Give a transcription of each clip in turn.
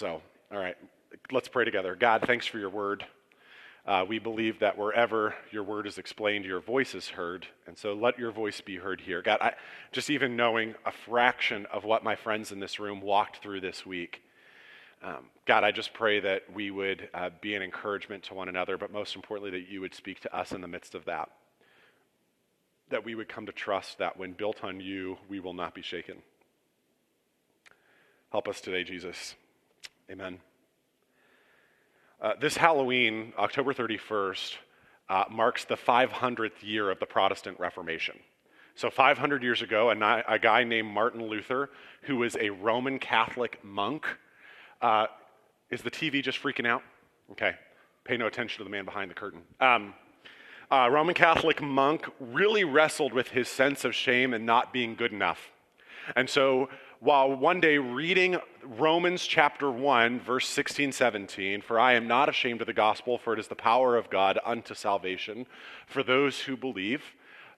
So, all right, let's pray together. God, thanks for your word. Uh, we believe that wherever your word is explained, your voice is heard. And so let your voice be heard here. God, I, just even knowing a fraction of what my friends in this room walked through this week, um, God, I just pray that we would uh, be an encouragement to one another, but most importantly, that you would speak to us in the midst of that. That we would come to trust that when built on you, we will not be shaken. Help us today, Jesus. Amen. Uh, this Halloween, October 31st, uh, marks the 500th year of the Protestant Reformation. So, 500 years ago, a, a guy named Martin Luther, who was a Roman Catholic monk, uh, is the TV just freaking out? Okay, pay no attention to the man behind the curtain. Um, uh, Roman Catholic monk really wrestled with his sense of shame and not being good enough. And so, while one day reading Romans chapter 1, verse 16, 17, for I am not ashamed of the gospel, for it is the power of God unto salvation for those who believe,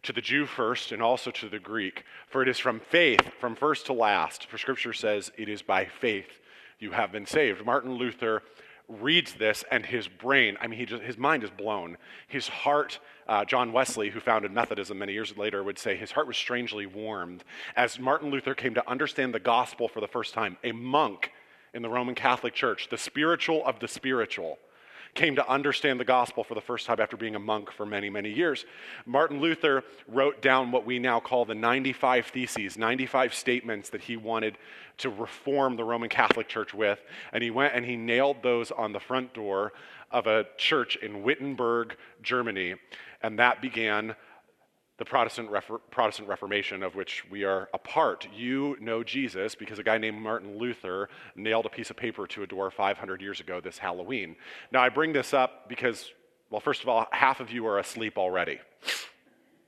to the Jew first and also to the Greek. For it is from faith, from first to last. For scripture says, it is by faith you have been saved. Martin Luther reads this and his brain, I mean, just, his mind is blown. His heart, uh, John Wesley, who founded Methodism many years later, would say his heart was strangely warmed as Martin Luther came to understand the gospel for the first time. A monk in the Roman Catholic Church, the spiritual of the spiritual came to understand the gospel for the first time after being a monk for many, many years. Martin Luther wrote down what we now call the 95 Theses, 95 statements that he wanted to reform the Roman Catholic Church with. And he went and he nailed those on the front door of a church in Wittenberg, Germany. And that began the Protestant, Refor- Protestant Reformation, of which we are a part. You know Jesus because a guy named Martin Luther nailed a piece of paper to a door 500 years ago this Halloween. Now, I bring this up because, well, first of all, half of you are asleep already.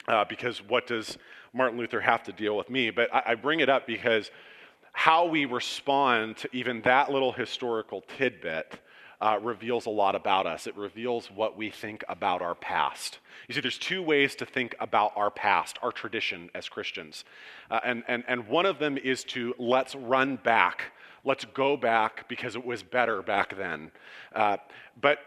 Uh, because what does Martin Luther have to deal with me? But I, I bring it up because how we respond to even that little historical tidbit uh, reveals a lot about us. It reveals what we think about our past. You see, there's two ways to think about our past, our tradition as Christians. Uh, and, and, and one of them is to let's run back. Let's go back because it was better back then. Uh, but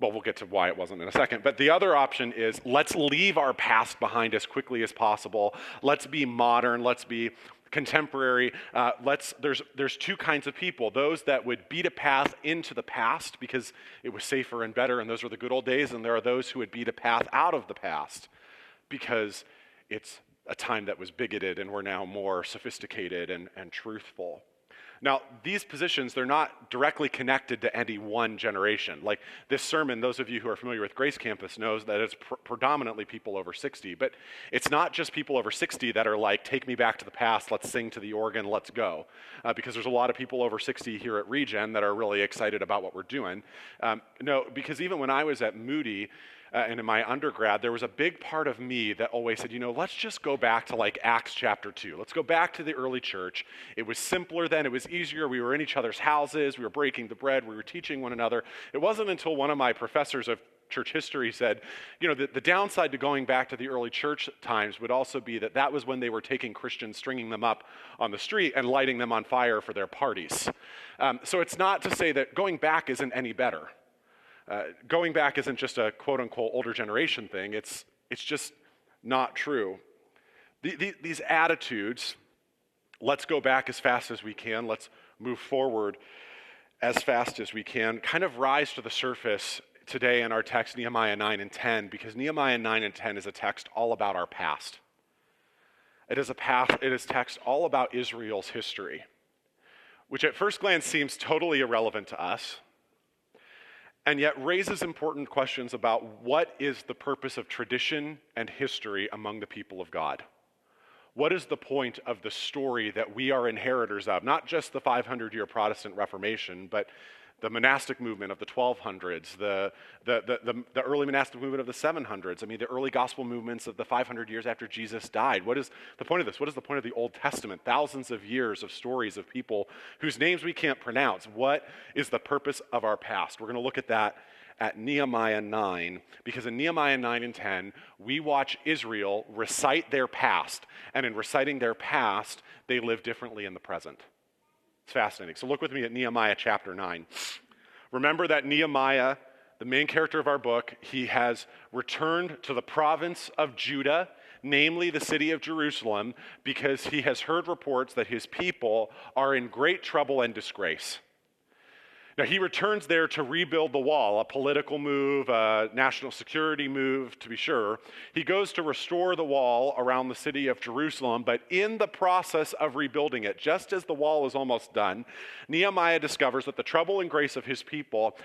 well, we'll get to why it wasn't in a second. But the other option is let's leave our past behind as quickly as possible. Let's be modern. Let's be contemporary uh, let's there's there's two kinds of people those that would beat a path into the past because it was safer and better and those were the good old days and there are those who would beat a path out of the past because it's a time that was bigoted and we're now more sophisticated and, and truthful now, these positions, they're not directly connected to any one generation. Like this sermon, those of you who are familiar with Grace Campus knows that it's pr- predominantly people over 60. But it's not just people over 60 that are like, take me back to the past, let's sing to the organ, let's go. Uh, because there's a lot of people over 60 here at Regen that are really excited about what we're doing. Um, no, because even when I was at Moody, uh, and in my undergrad, there was a big part of me that always said, you know, let's just go back to like Acts chapter 2. Let's go back to the early church. It was simpler then, it was easier. We were in each other's houses, we were breaking the bread, we were teaching one another. It wasn't until one of my professors of church history said, you know, the, the downside to going back to the early church times would also be that that was when they were taking Christians, stringing them up on the street, and lighting them on fire for their parties. Um, so it's not to say that going back isn't any better. Uh, going back isn't just a quote unquote older generation thing, it's, it's just not true. The, the, these attitudes, let's go back as fast as we can, let's move forward as fast as we can, kind of rise to the surface today in our text, Nehemiah 9 and 10, because Nehemiah 9 and 10 is a text all about our past. It is a path, it is text all about Israel's history, which at first glance seems totally irrelevant to us and yet raises important questions about what is the purpose of tradition and history among the people of God. What is the point of the story that we are inheritors of? Not just the 500 year Protestant Reformation, but the monastic movement of the 1200s, the, the, the, the, early monastic movement of the 700s, I mean, the early gospel movements of the 500 years after Jesus died. What is the point of this? What is the point of the Old Testament? Thousands of years of stories of people whose names we can't pronounce. What is the purpose of our past? We're going to look at that at Nehemiah 9, because in Nehemiah 9 and 10, we watch Israel recite their past. And in reciting their past, they live differently in the present. It's fascinating. So look with me at Nehemiah chapter 9. Remember that Nehemiah, the main character of our book, he has returned to the province of Judah, namely the city of Jerusalem, because he has heard reports that his people are in great trouble and disgrace. Now, he returns there to rebuild the wall, a political move, a national security move, to be sure. He goes to restore the wall around the city of Jerusalem, but in the process of rebuilding it, just as the wall is almost done, Nehemiah discovers that the trouble and grace of his people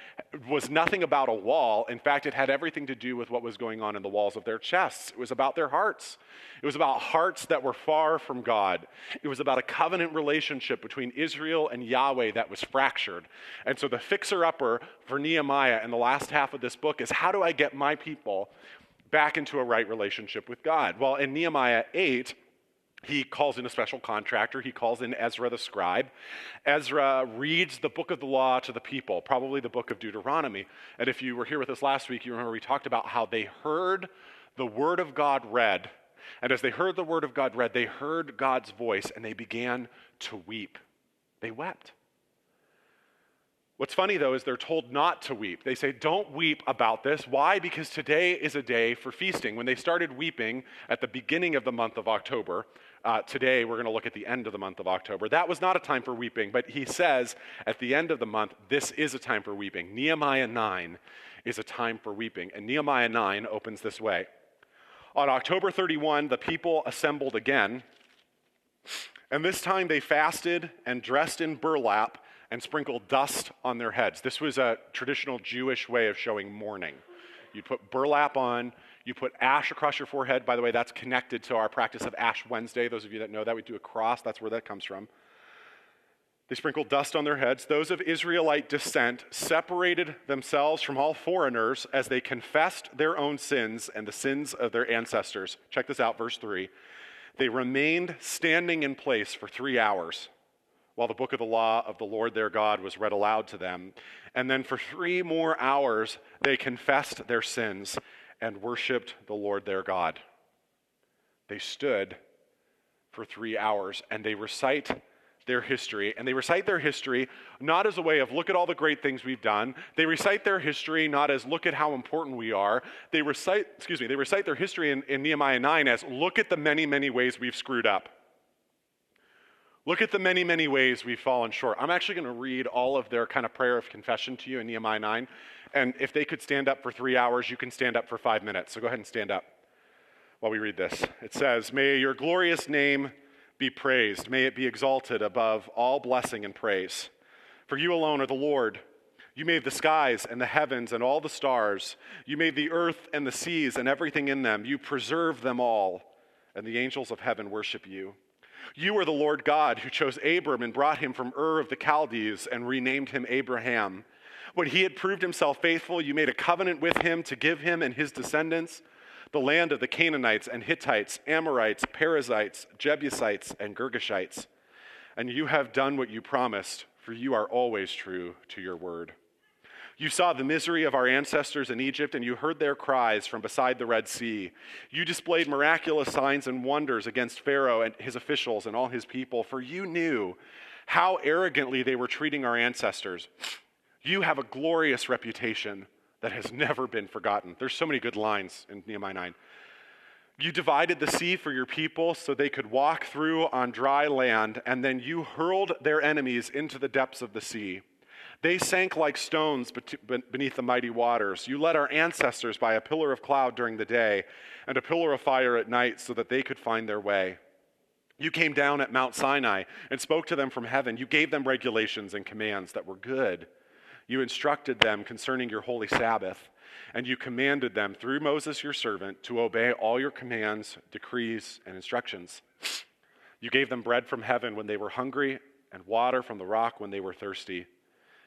was nothing about a wall. In fact, it had everything to do with what was going on in the walls of their chests. It was about their hearts. It was about hearts that were far from God. It was about a covenant relationship between Israel and Yahweh that was fractured. And the fixer upper for Nehemiah in the last half of this book is how do I get my people back into a right relationship with God? Well, in Nehemiah 8, he calls in a special contractor. He calls in Ezra the scribe. Ezra reads the book of the law to the people, probably the book of Deuteronomy. And if you were here with us last week, you remember we talked about how they heard the word of God read and as they heard the word of God read, they heard God's voice and they began to weep. They wept. What's funny though is they're told not to weep. They say, Don't weep about this. Why? Because today is a day for feasting. When they started weeping at the beginning of the month of October, uh, today we're going to look at the end of the month of October. That was not a time for weeping, but he says at the end of the month, this is a time for weeping. Nehemiah 9 is a time for weeping. And Nehemiah 9 opens this way on October 31, the people assembled again, and this time they fasted and dressed in burlap and sprinkled dust on their heads. This was a traditional Jewish way of showing mourning. You'd put burlap on, you put ash across your forehead. By the way, that's connected to our practice of Ash Wednesday. Those of you that know that, we do a cross, that's where that comes from. They sprinkled dust on their heads. Those of Israelite descent separated themselves from all foreigners as they confessed their own sins and the sins of their ancestors. Check this out, verse 3. They remained standing in place for three hours while the book of the law of the Lord their God was read aloud to them. And then for three more hours, they confessed their sins and worshiped the Lord their God. They stood for three hours and they recite their history. And they recite their history not as a way of look at all the great things we've done. They recite their history not as look at how important we are. They recite, excuse me, they recite their history in, in Nehemiah 9 as look at the many, many ways we've screwed up. Look at the many, many ways we've fallen short. I'm actually going to read all of their kind of prayer of confession to you in Nehemiah 9. And if they could stand up for three hours, you can stand up for five minutes. So go ahead and stand up while we read this. It says, May your glorious name be praised. May it be exalted above all blessing and praise. For you alone are the Lord. You made the skies and the heavens and all the stars. You made the earth and the seas and everything in them. You preserve them all, and the angels of heaven worship you. You are the Lord God who chose Abram and brought him from Ur of the Chaldees and renamed him Abraham. When he had proved himself faithful, you made a covenant with him to give him and his descendants the land of the Canaanites and Hittites, Amorites, Perizzites, Jebusites, and Girgashites. And you have done what you promised, for you are always true to your word. You saw the misery of our ancestors in Egypt, and you heard their cries from beside the Red Sea. You displayed miraculous signs and wonders against Pharaoh and his officials and all his people, for you knew how arrogantly they were treating our ancestors. You have a glorious reputation that has never been forgotten. There's so many good lines in Nehemiah 9. You divided the sea for your people so they could walk through on dry land, and then you hurled their enemies into the depths of the sea. They sank like stones beneath the mighty waters. You led our ancestors by a pillar of cloud during the day and a pillar of fire at night so that they could find their way. You came down at Mount Sinai and spoke to them from heaven. You gave them regulations and commands that were good. You instructed them concerning your holy Sabbath, and you commanded them through Moses your servant to obey all your commands, decrees, and instructions. You gave them bread from heaven when they were hungry, and water from the rock when they were thirsty.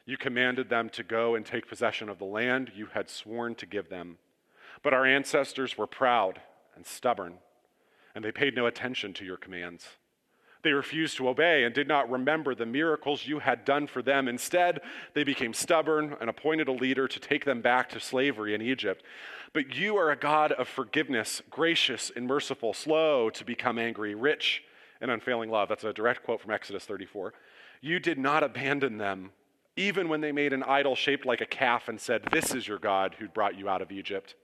You commanded them to go and take possession of the land you had sworn to give them. But our ancestors were proud and stubborn, and they paid no attention to your commands. They refused to obey and did not remember the miracles you had done for them. Instead, they became stubborn and appointed a leader to take them back to slavery in Egypt. But you are a God of forgiveness, gracious and merciful, slow to become angry, rich in unfailing love. That's a direct quote from Exodus 34. You did not abandon them, even when they made an idol shaped like a calf and said, This is your God who brought you out of Egypt.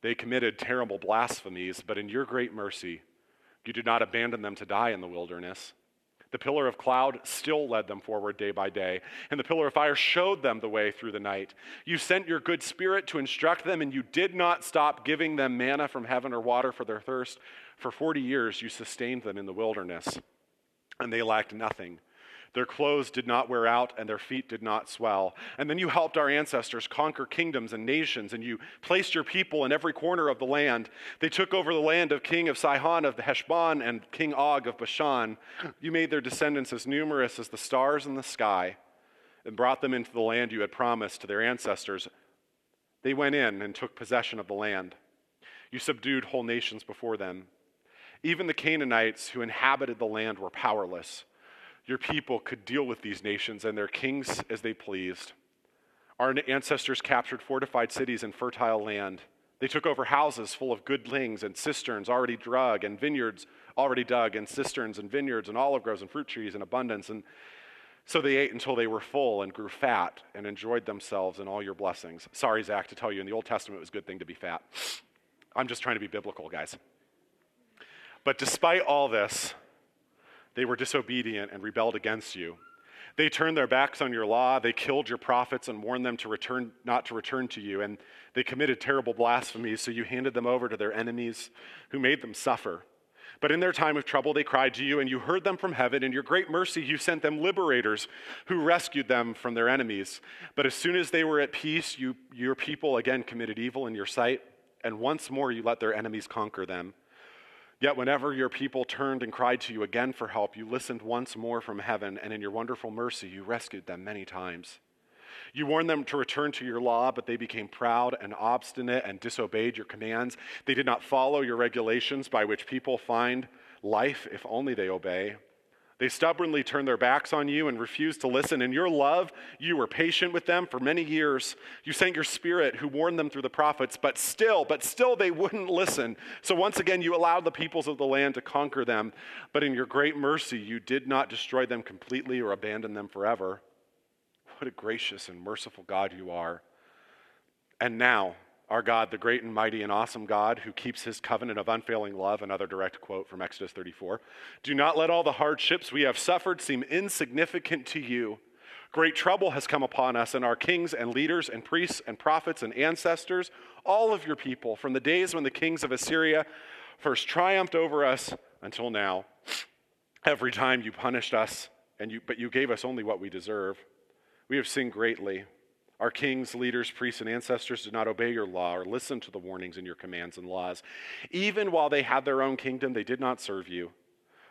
They committed terrible blasphemies, but in your great mercy, you did not abandon them to die in the wilderness. The pillar of cloud still led them forward day by day, and the pillar of fire showed them the way through the night. You sent your good spirit to instruct them, and you did not stop giving them manna from heaven or water for their thirst. For 40 years you sustained them in the wilderness, and they lacked nothing. Their clothes did not wear out, and their feet did not swell. And then you helped our ancestors conquer kingdoms and nations, and you placed your people in every corner of the land. They took over the land of King of Sihon of the Heshbon and King Og of Bashan. You made their descendants as numerous as the stars in the sky, and brought them into the land you had promised to their ancestors. They went in and took possession of the land. You subdued whole nations before them. Even the Canaanites who inhabited the land were powerless your people could deal with these nations and their kings as they pleased. Our ancestors captured fortified cities and fertile land. They took over houses full of good things and cisterns already dug, and vineyards already dug, and cisterns and vineyards and olive groves and fruit trees in abundance. And so they ate until they were full and grew fat and enjoyed themselves and all your blessings. Sorry, Zach, to tell you, in the Old Testament, it was a good thing to be fat. I'm just trying to be biblical, guys. But despite all this, they were disobedient and rebelled against you. They turned their backs on your law. They killed your prophets and warned them to return, not to return to you. And they committed terrible blasphemies, so you handed them over to their enemies who made them suffer. But in their time of trouble, they cried to you, and you heard them from heaven. In your great mercy, you sent them liberators who rescued them from their enemies. But as soon as they were at peace, you, your people again committed evil in your sight, and once more you let their enemies conquer them. Yet, whenever your people turned and cried to you again for help, you listened once more from heaven, and in your wonderful mercy, you rescued them many times. You warned them to return to your law, but they became proud and obstinate and disobeyed your commands. They did not follow your regulations by which people find life if only they obey. They stubbornly turned their backs on you and refused to listen. In your love, you were patient with them for many years. You sent your spirit who warned them through the prophets, but still, but still they wouldn't listen. So once again, you allowed the peoples of the land to conquer them. But in your great mercy, you did not destroy them completely or abandon them forever. What a gracious and merciful God you are. And now, our God, the great and mighty and awesome God who keeps his covenant of unfailing love, another direct quote from Exodus 34. Do not let all the hardships we have suffered seem insignificant to you. Great trouble has come upon us and our kings and leaders and priests and prophets and ancestors, all of your people, from the days when the kings of Assyria first triumphed over us until now. Every time you punished us, and you, but you gave us only what we deserve. We have sinned greatly. Our kings, leaders, priests, and ancestors did not obey your law or listen to the warnings in your commands and laws. Even while they had their own kingdom, they did not serve you.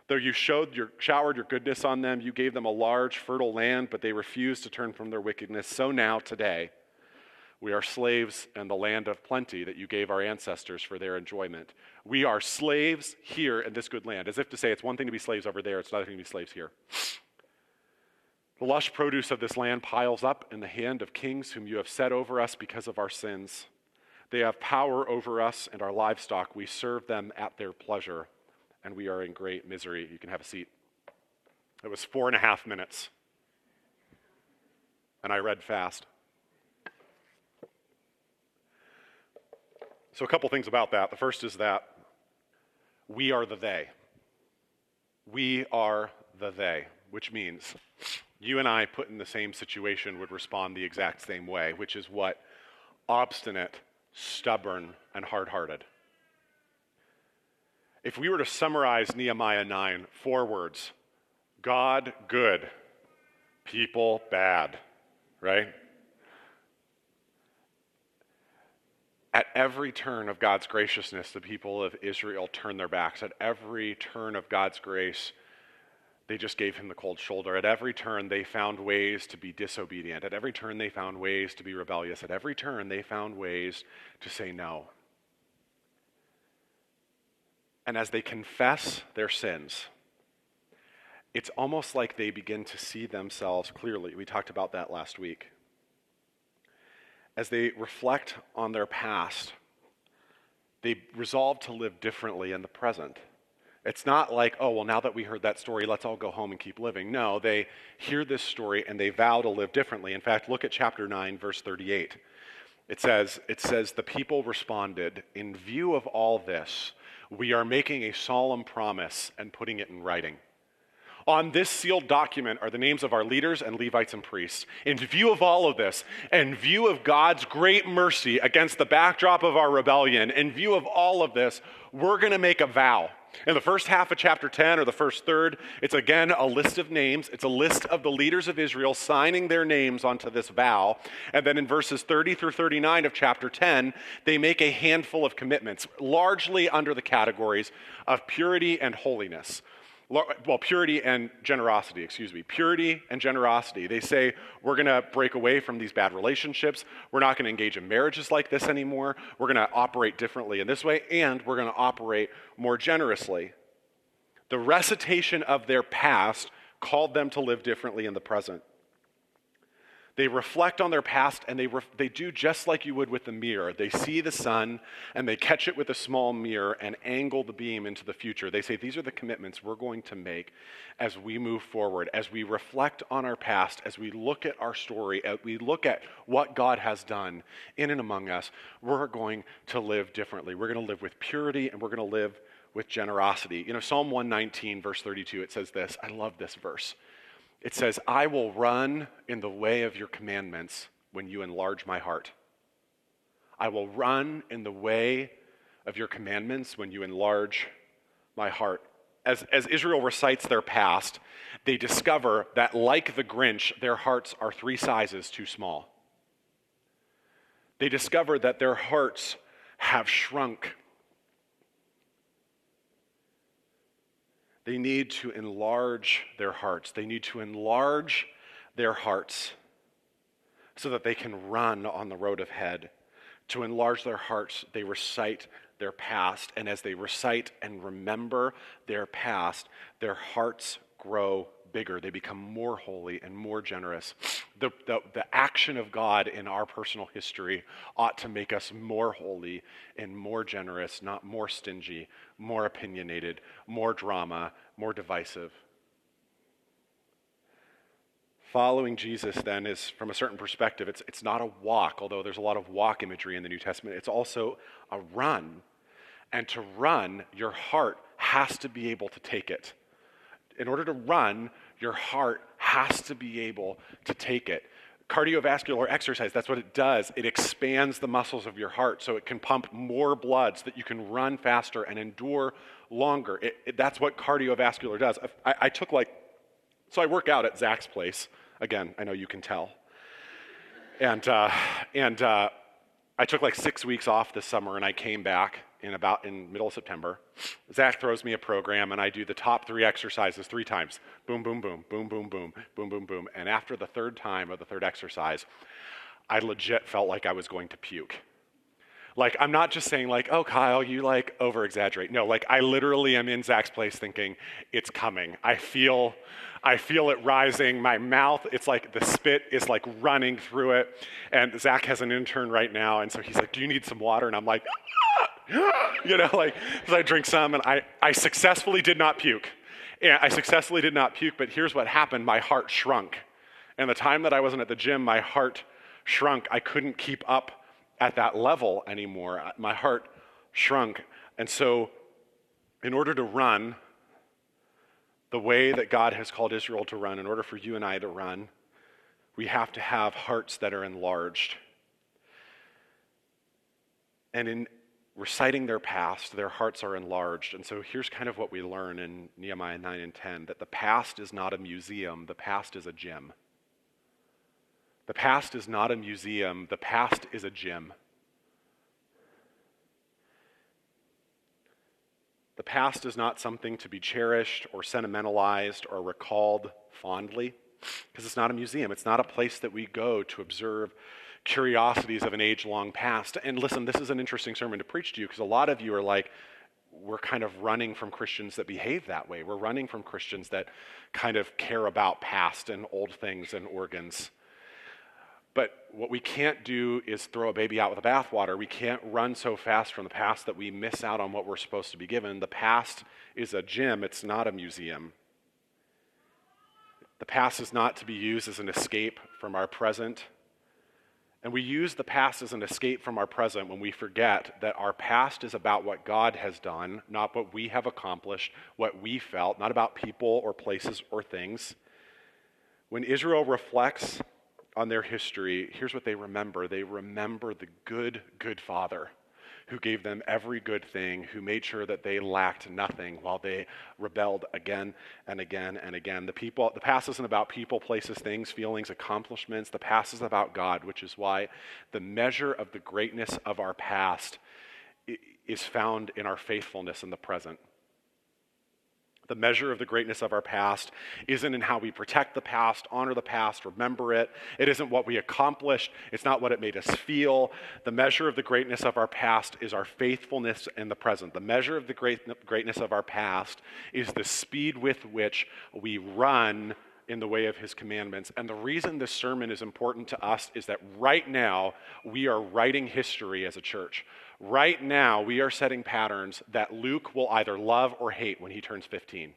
Though you showed your, showered your goodness on them, you gave them a large, fertile land, but they refused to turn from their wickedness. So now, today, we are slaves in the land of plenty that you gave our ancestors for their enjoyment. We are slaves here in this good land, as if to say it's one thing to be slaves over there, it's another thing to be slaves here. The lush produce of this land piles up in the hand of kings whom you have set over us because of our sins. They have power over us and our livestock. We serve them at their pleasure, and we are in great misery. You can have a seat. It was four and a half minutes, and I read fast. So, a couple things about that. The first is that we are the they. We are the they, which means you and I, put in the same situation, would respond the exact same way, which is what? Obstinate, stubborn, and hard hearted. If we were to summarize Nehemiah 9, four words God, good, people, bad, right? At every turn of God's graciousness, the people of Israel turn their backs. At every turn of God's grace, they just gave him the cold shoulder. At every turn, they found ways to be disobedient. At every turn, they found ways to be rebellious. At every turn, they found ways to say no. And as they confess their sins, it's almost like they begin to see themselves clearly. We talked about that last week. As they reflect on their past, they resolve to live differently in the present. It's not like, oh, well, now that we heard that story, let's all go home and keep living. No, they hear this story and they vow to live differently. In fact, look at chapter 9, verse 38. It says, it says, the people responded, in view of all this, we are making a solemn promise and putting it in writing. On this sealed document are the names of our leaders and Levites and priests. In view of all of this, in view of God's great mercy against the backdrop of our rebellion, in view of all of this, we're going to make a vow. In the first half of chapter 10 or the first third, it's again a list of names. It's a list of the leaders of Israel signing their names onto this vow. And then in verses 30 through 39 of chapter 10, they make a handful of commitments, largely under the categories of purity and holiness well, purity and generosity, excuse me, purity and generosity. They say we're going to break away from these bad relationships. We're not going to engage in marriages like this anymore. We're going to operate differently in this way, and we're going to operate more generously. The recitation of their past called them to live differently in the present. They reflect on their past and they, they do just like you would with the mirror. They see the sun and they catch it with a small mirror and angle the beam into the future. They say, These are the commitments we're going to make as we move forward, as we reflect on our past, as we look at our story, as we look at what God has done in and among us. We're going to live differently. We're going to live with purity and we're going to live with generosity. You know, Psalm 119, verse 32, it says this. I love this verse. It says, I will run in the way of your commandments when you enlarge my heart. I will run in the way of your commandments when you enlarge my heart. As, as Israel recites their past, they discover that, like the Grinch, their hearts are three sizes too small. They discover that their hearts have shrunk They need to enlarge their hearts. They need to enlarge their hearts so that they can run on the road ahead. To enlarge their hearts, they recite their past. And as they recite and remember their past, their hearts grow bigger. They become more holy and more generous. The, the, the, action of God in our personal history ought to make us more holy and more generous, not more stingy, more opinionated, more drama, more divisive. Following Jesus, then, is from a certain perspective, it's, it's not a walk, although there's a lot of walk imagery in the New Testament. It's also a run. And to run, your heart has to be able to take it in order to run, your heart has to be able to take it. Cardiovascular exercise, that's what it does. It expands the muscles of your heart so it can pump more blood so that you can run faster and endure longer. It, it, that's what cardiovascular does. I, I took like, so I work out at Zach's place. Again, I know you can tell. And, uh, and uh, I took like six weeks off this summer and I came back in about in middle of September. Zach throws me a program, and I do the top three exercises three times. Boom, boom, boom, boom, boom, boom, boom, boom, boom. And after the third time of the third exercise, I legit felt like I was going to puke. Like, I'm not just saying, like, oh, Kyle, you like over exaggerate. No, like, I literally am in Zach's place thinking, it's coming. I feel, I feel it rising. My mouth, it's like the spit is like running through it. And Zach has an intern right now. And so he's like, do you need some water? And I'm like, you know, like, so I drink some and I, I successfully did not puke. And I successfully did not puke, but here's what happened my heart shrunk. And the time that I wasn't at the gym, my heart shrunk. I couldn't keep up at that level anymore. My heart shrunk. And so, in order to run the way that God has called Israel to run, in order for you and I to run, we have to have hearts that are enlarged. And in reciting their past, their hearts are enlarged. And so here's kind of what we learn in Nehemiah 9 and 10 that the past is not a museum, the past is a gym. The past is not a museum, the past is a gym. The past is not something to be cherished or sentimentalized or recalled fondly because it's not a museum. It's not a place that we go to observe curiosities of an age long past. And listen, this is an interesting sermon to preach to you because a lot of you are like, we're kind of running from Christians that behave that way. We're running from Christians that kind of care about past and old things and organs. But what we can't do is throw a baby out with the bathwater. We can't run so fast from the past that we miss out on what we're supposed to be given. The past is a gym, it's not a museum. The past is not to be used as an escape from our present. And we use the past as an escape from our present when we forget that our past is about what God has done, not what we have accomplished, what we felt, not about people or places or things. When Israel reflects on their history, here's what they remember they remember the good, good father who gave them every good thing, who made sure that they lacked nothing while they rebelled again and again and again. The people the past isn't about people, places, things, feelings, accomplishments. The past is about God, which is why the measure of the greatness of our past is found in our faithfulness in the present. The measure of the greatness of our past isn't in how we protect the past, honor the past, remember it. It isn't what we accomplished. It's not what it made us feel. The measure of the greatness of our past is our faithfulness in the present. The measure of the great, greatness of our past is the speed with which we run in the way of his commandments. And the reason this sermon is important to us is that right now we are writing history as a church. Right now we are setting patterns that Luke will either love or hate when he turns 15.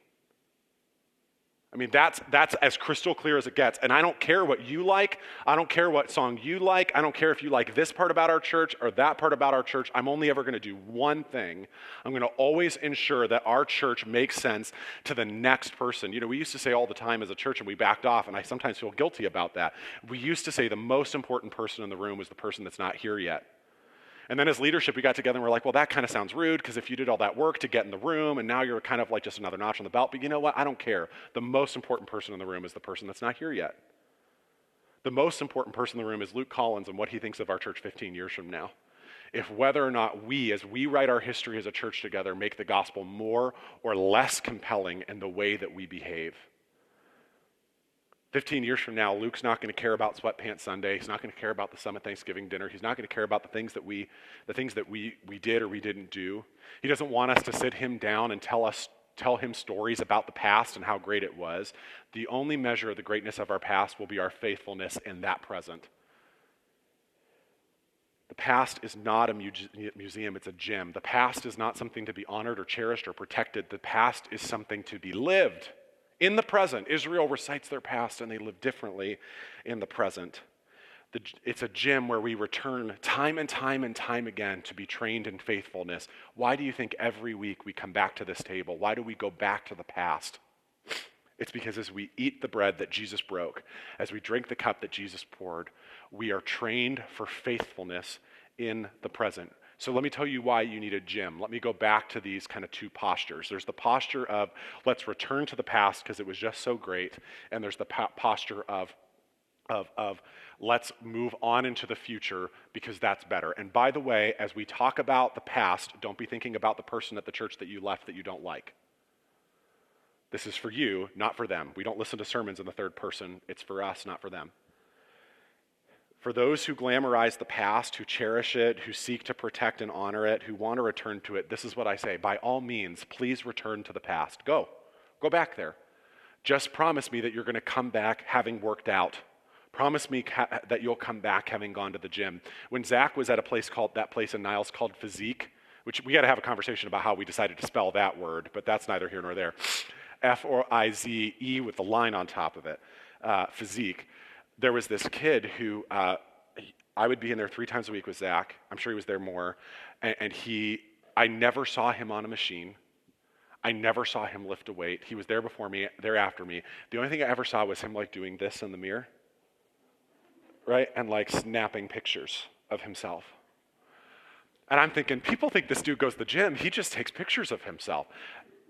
I mean, that's, that's as crystal clear as it gets. And I don't care what you like. I don't care what song you like. I don't care if you like this part about our church or that part about our church. I'm only ever going to do one thing. I'm going to always ensure that our church makes sense to the next person. You know, we used to say all the time as a church, and we backed off, and I sometimes feel guilty about that. We used to say the most important person in the room was the person that's not here yet. And then as leadership, we got together and we're like, well, that kind of sounds rude because if you did all that work to get in the room and now you're kind of like just another notch on the belt. But you know what? I don't care. The most important person in the room is the person that's not here yet. The most important person in the room is Luke Collins and what he thinks of our church 15 years from now. If whether or not we, as we write our history as a church together, make the gospel more or less compelling in the way that we behave. 15 years from now, Luke's not going to care about Sweatpants Sunday. He's not going to care about the Summit Thanksgiving dinner. He's not going to care about the things that we, the things that we, we did or we didn't do. He doesn't want us to sit him down and tell us tell him stories about the past and how great it was. The only measure of the greatness of our past will be our faithfulness in that present. The past is not a museum, it's a gym. The past is not something to be honored or cherished or protected. The past is something to be lived. In the present, Israel recites their past and they live differently in the present. It's a gym where we return time and time and time again to be trained in faithfulness. Why do you think every week we come back to this table? Why do we go back to the past? It's because as we eat the bread that Jesus broke, as we drink the cup that Jesus poured, we are trained for faithfulness in the present. So let me tell you why you need a gym. Let me go back to these kind of two postures. There's the posture of let's return to the past because it was just so great, and there's the posture of of, of let's move on into the future because that's better. And by the way, as we talk about the past, don't be thinking about the person at the church that you left that you don't like. This is for you, not for them. We don't listen to sermons in the third person. It's for us, not for them. For those who glamorize the past, who cherish it, who seek to protect and honor it, who want to return to it, this is what I say. By all means, please return to the past. Go. Go back there. Just promise me that you're going to come back having worked out. Promise me ca- that you'll come back having gone to the gym. When Zach was at a place called, that place in Niles called Physique, which we got to have a conversation about how we decided to spell that word, but that's neither here nor there. F or I Z E with the line on top of it. Uh, physique there was this kid who uh, I would be in there three times a week with Zach. I'm sure he was there more. And, and he, I never saw him on a machine. I never saw him lift a weight. He was there before me, there after me. The only thing I ever saw was him like doing this in the mirror, right? And like snapping pictures of himself. And I'm thinking, people think this dude goes to the gym. He just takes pictures of himself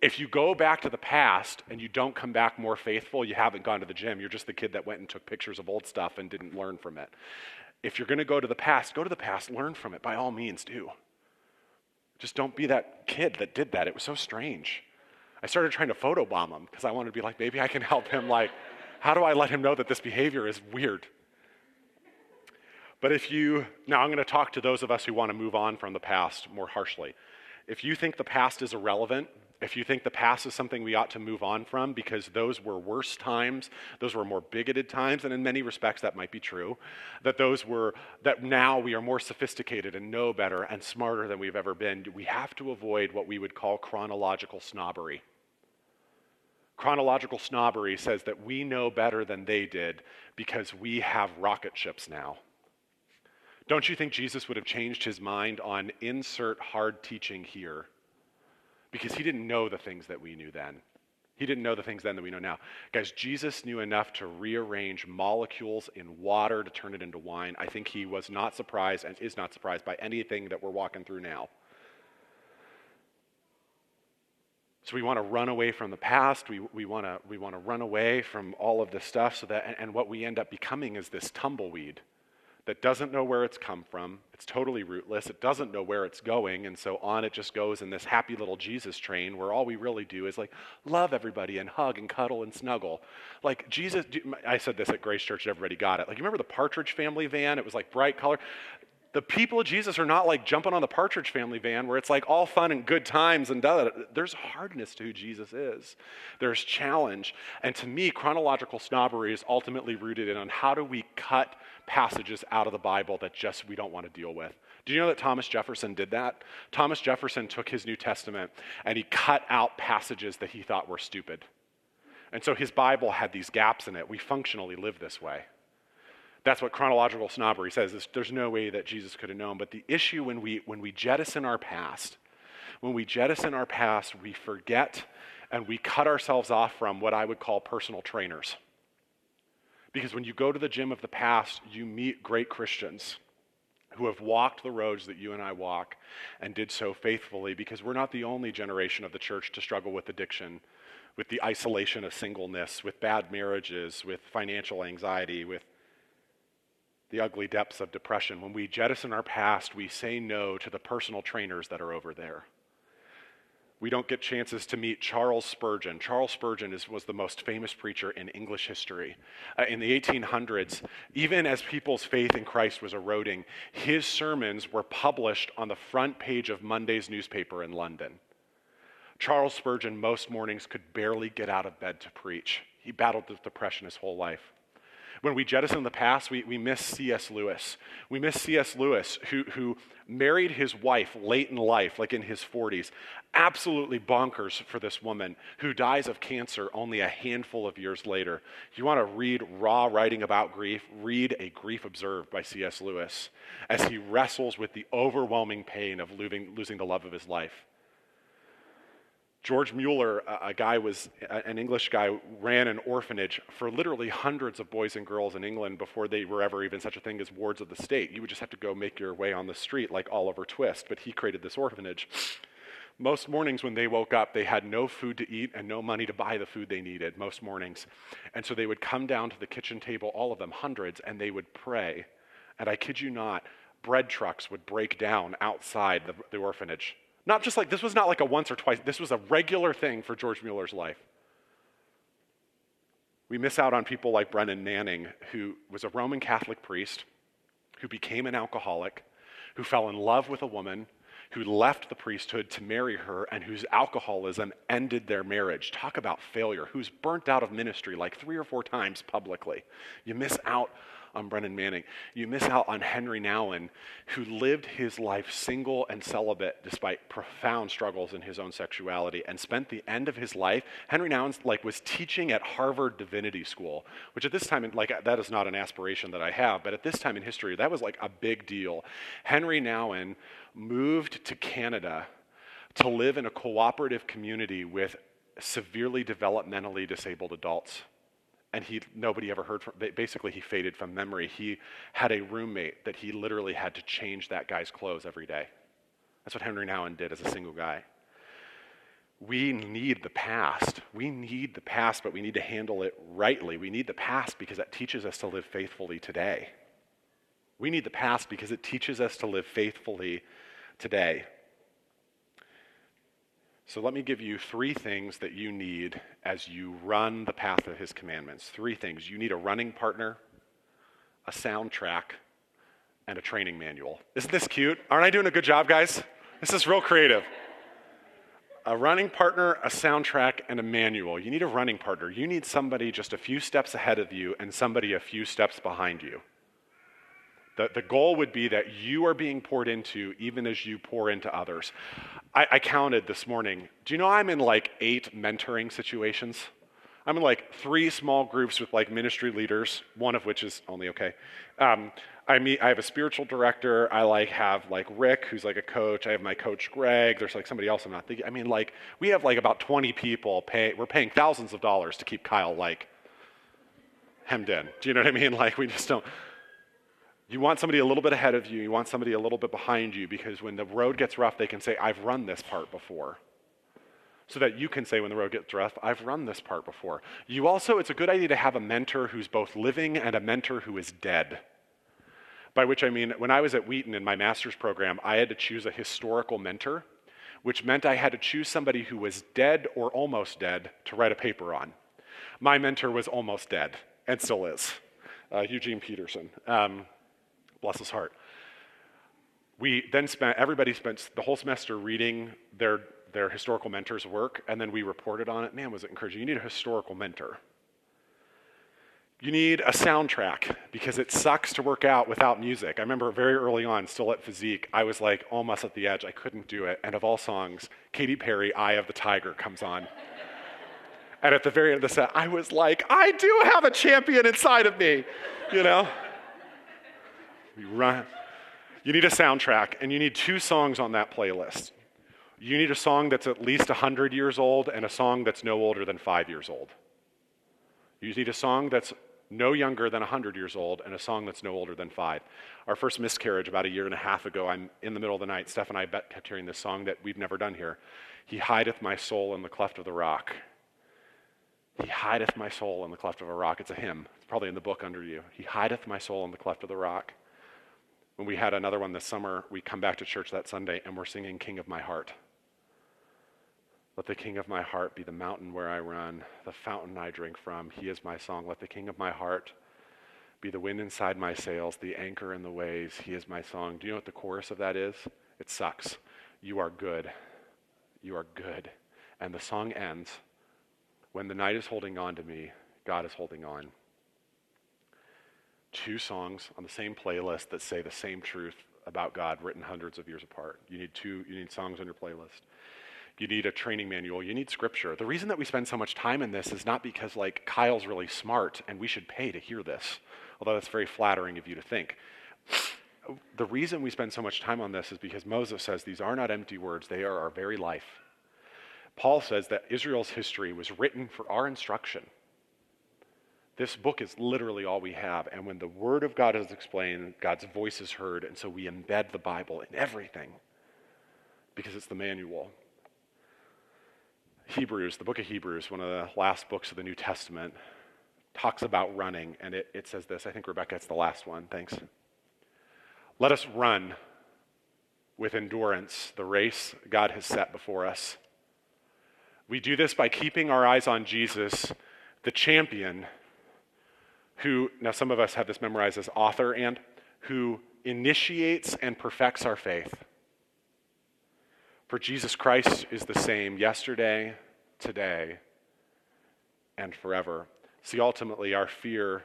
if you go back to the past and you don't come back more faithful, you haven't gone to the gym. You're just the kid that went and took pictures of old stuff and didn't learn from it. If you're going to go to the past, go to the past, learn from it. By all means, do. Just don't be that kid that did that. It was so strange. I started trying to photobomb him because I wanted to be like, maybe I can help him. Like, how do I let him know that this behavior is weird? But if you, now I'm going to talk to those of us who want to move on from the past more harshly. If you think the past is irrelevant, if you think the past is something we ought to move on from because those were worse times, those were more bigoted times, and in many respects that might be true, that those were, that now we are more sophisticated and know better and smarter than we've ever been, we have to avoid what we would call chronological snobbery. Chronological snobbery says that we know better than they did because we have rocket ships now. Don't you think Jesus would have changed his mind on insert hard teaching here? Because he didn't know the things that we knew then. He didn't know the things then that we know now. Guys, Jesus knew enough to rearrange molecules in water to turn it into wine. I think he was not surprised and is not surprised by anything that we're walking through now. So we want to run away from the past. We, we, want to, we want to run away from all of this stuff so that, and, and what we end up becoming is this tumbleweed that doesn't know where it's come from. It's totally rootless. It doesn't know where it's going. And so on it just goes in this happy little Jesus train where all we really do is like love everybody and hug and cuddle and snuggle. Like Jesus, I said this at Grace Church, and everybody got it. Like, you remember the Partridge Family van? It was like bright color. The people of Jesus are not like jumping on the Partridge Family van where it's like all fun and good times and da, there's hardness to who Jesus is. There's challenge. And to me, chronological snobbery is ultimately rooted in on how do we cut passages out of the Bible that just we don't want to deal with. Do you know that Thomas Jefferson did that? Thomas Jefferson took his New Testament and he cut out passages that he thought were stupid. And so his Bible had these gaps in it. We functionally live this way. That's what chronological snobbery says. There's no way that Jesus could have known. But the issue when we, when we jettison our past, when we jettison our past, we forget and we cut ourselves off from what I would call personal trainers. Because when you go to the gym of the past, you meet great Christians who have walked the roads that you and I walk and did so faithfully because we're not the only generation of the church to struggle with addiction, with the isolation of singleness, with bad marriages, with financial anxiety, with the ugly depths of depression. When we jettison our past, we say no to the personal trainers that are over there we don't get chances to meet Charles Spurgeon. Charles Spurgeon is, was the most famous preacher in English history. Uh, in the 1800s, even as people's faith in Christ was eroding, his sermons were published on the front page of Monday's newspaper in London. Charles Spurgeon, most mornings, could barely get out of bed to preach. He battled with depression his whole life. When we jettison the past, we, we miss C.S. Lewis. We miss C.S. Lewis, who, who married his wife late in life, like in his 40s. Absolutely bonkers for this woman who dies of cancer only a handful of years later. If you want to read raw writing about grief, read A Grief Observed by C.S. Lewis as he wrestles with the overwhelming pain of losing, losing the love of his life. George Mueller, a, guy was an English guy, ran an orphanage for literally hundreds of boys and girls in England before they were ever even such a thing as wards of the state. You would just have to go make your way on the street like Oliver Twist, but he created this orphanage. Most mornings when they woke up, they had no food to eat and no money to buy the food they needed, most mornings. And so they would come down to the kitchen table, all of them, hundreds, and they would pray. And I kid you not, bread trucks would break down outside the, the orphanage not just like, this was not like a once or twice, this was a regular thing for George Mueller's life. We miss out on people like Brennan Manning, who was a Roman Catholic priest, who became an alcoholic, who fell in love with a woman, who left the priesthood to marry her, and whose alcoholism ended their marriage. Talk about failure. Who's burnt out of ministry like three or four times publicly. You miss out on Brennan Manning. You miss out on Henri Nouwen, who lived his life single and celibate despite profound struggles in his own sexuality and spent the end of his life. Henri Nouwen like was teaching at Harvard Divinity School, which at this time, like that is not an aspiration that I have, but at this time in history, that was like a big deal. Henri Nouwen moved to Canada to live in a cooperative community with severely developmentally disabled adults and he nobody ever heard from basically he faded from memory. He had a roommate that he literally had to change that guy's clothes every day. That's what henri nouwen did as a single guy. We need the past. We need the past but we need to handle it rightly. We need the past because that teaches us to live faithfully today. We need the past because it teaches us to live faithfully today so let me give you three things that you need as you run the path of his commandments. Three things. You need a running partner, a soundtrack, and a training manual. Isn't this cute? Aren't I doing a good job, guys? This is real creative. a running partner, a soundtrack, and a manual. You need a running partner. You need somebody just a few steps ahead of you and somebody a few steps behind you. The, the goal would be that you are being poured into even as you pour into others. I, I counted this morning. Do you know I'm in like eight mentoring situations? I'm in like three small groups with like ministry leaders, one of which is only okay. Um, I meet, I have a spiritual director. I like have like Rick, who's like a coach. I have my coach Greg. There's like somebody else I'm not thinking. I mean, like we have like about 20 people pay. We're paying thousands of dollars to keep Kyle like hemmed in. Do you know what I mean? Like we just don't. You want somebody a little bit ahead of you. You want somebody a little bit behind you because when the road gets rough, they can say, "I've run this part before." so that you can say when the road gets rough, I've run this part before. You also, it's a good idea to have a mentor who's both living and a mentor who is dead. By which I mean, when I was at Wheaton in my master's program, I had to choose a historical mentor, which meant I had to choose somebody who was dead or almost dead to write a paper on. My mentor was almost dead and still is, uh, Eugene Peterson. Um, bless his heart. We then spent, everybody spent the whole semester reading their their historical mentor's work, and then we reported on it. Man, was it encouraging. You need a historical mentor. You need a soundtrack because it sucks to work out without music. I remember very early on, still at Physique, I was like almost at the edge. I couldn't do it. And of all songs, Katy Perry, Eye of the Tiger comes on. and at the very end of the set, I was like, I do have a champion inside of me, you know? We run. You need a soundtrack, and you need two songs on that playlist. You need a song that's at least 100 years old and a song that's no older than five years old. You need a song that's no younger than 100 years old and a song that's no older than five. Our first miscarriage about a year and a half ago, I'm in the middle of the night. Steph and I kept hearing this song that we've never done here. He hideth my soul in the cleft of the rock. He hideth my soul in the cleft of a rock. It's a hymn. It's probably in the book under you. He hideth my soul in the cleft of the rock. When we had another one this summer, we come back to church that Sunday and we're singing King of My Heart. Let the king of my heart be the mountain where I run, the fountain I drink from. He is my song. Let the king of my heart be the wind inside my sails, the anchor in the waves. He is my song. Do you know what the chorus of that is? It sucks. You are good. You are good. And the song ends when the night is holding on to me, God is holding on. Two songs on the same playlist that say the same truth about God written hundreds of years apart. You need two, you need songs on your playlist you need a training manual, you need scripture. The reason that we spend so much time in this is not because like Kyle's really smart and we should pay to hear this, although that's very flattering of you to think. The reason we spend so much time on this is because Moses says these are not empty words, they are our very life. Paul says that Israel's history was written for our instruction. This book is literally all we have. And when the Word of God is explained, God's voice is heard. And so we embed the Bible in everything because it's the manual. Hebrews, the book of Hebrews, one of the last books of the New Testament, talks about running, and it, it says this. I think, Rebecca, it's the last one. Thanks. Let us run with endurance the race God has set before us. We do this by keeping our eyes on Jesus, the champion, who, now some of us have this memorized as author, and who initiates and perfects our faith. For Jesus Christ is the same yesterday, today, and forever. See, ultimately, our fear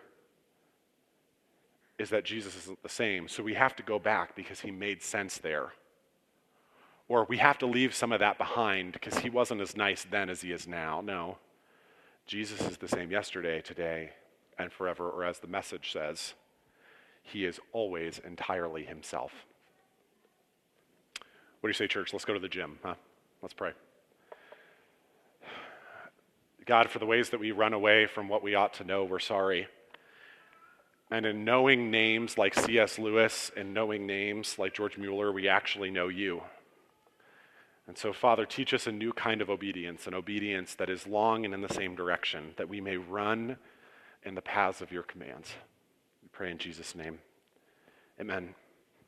is that Jesus isn't the same. So we have to go back because he made sense there. Or we have to leave some of that behind because he wasn't as nice then as he is now. No. Jesus is the same yesterday, today, and forever. Or as the message says, he is always entirely himself. What do you say, church? Let's go to the gym, huh? Let's pray. God, for the ways that we run away from what we ought to know, we're sorry. And in knowing names like C.S. Lewis and knowing names like George Mueller, we actually know you. And so, Father, teach us a new kind of obedience, an obedience that is long and in the same direction, that we may run in the paths of your commands. We pray in Jesus' name. Amen.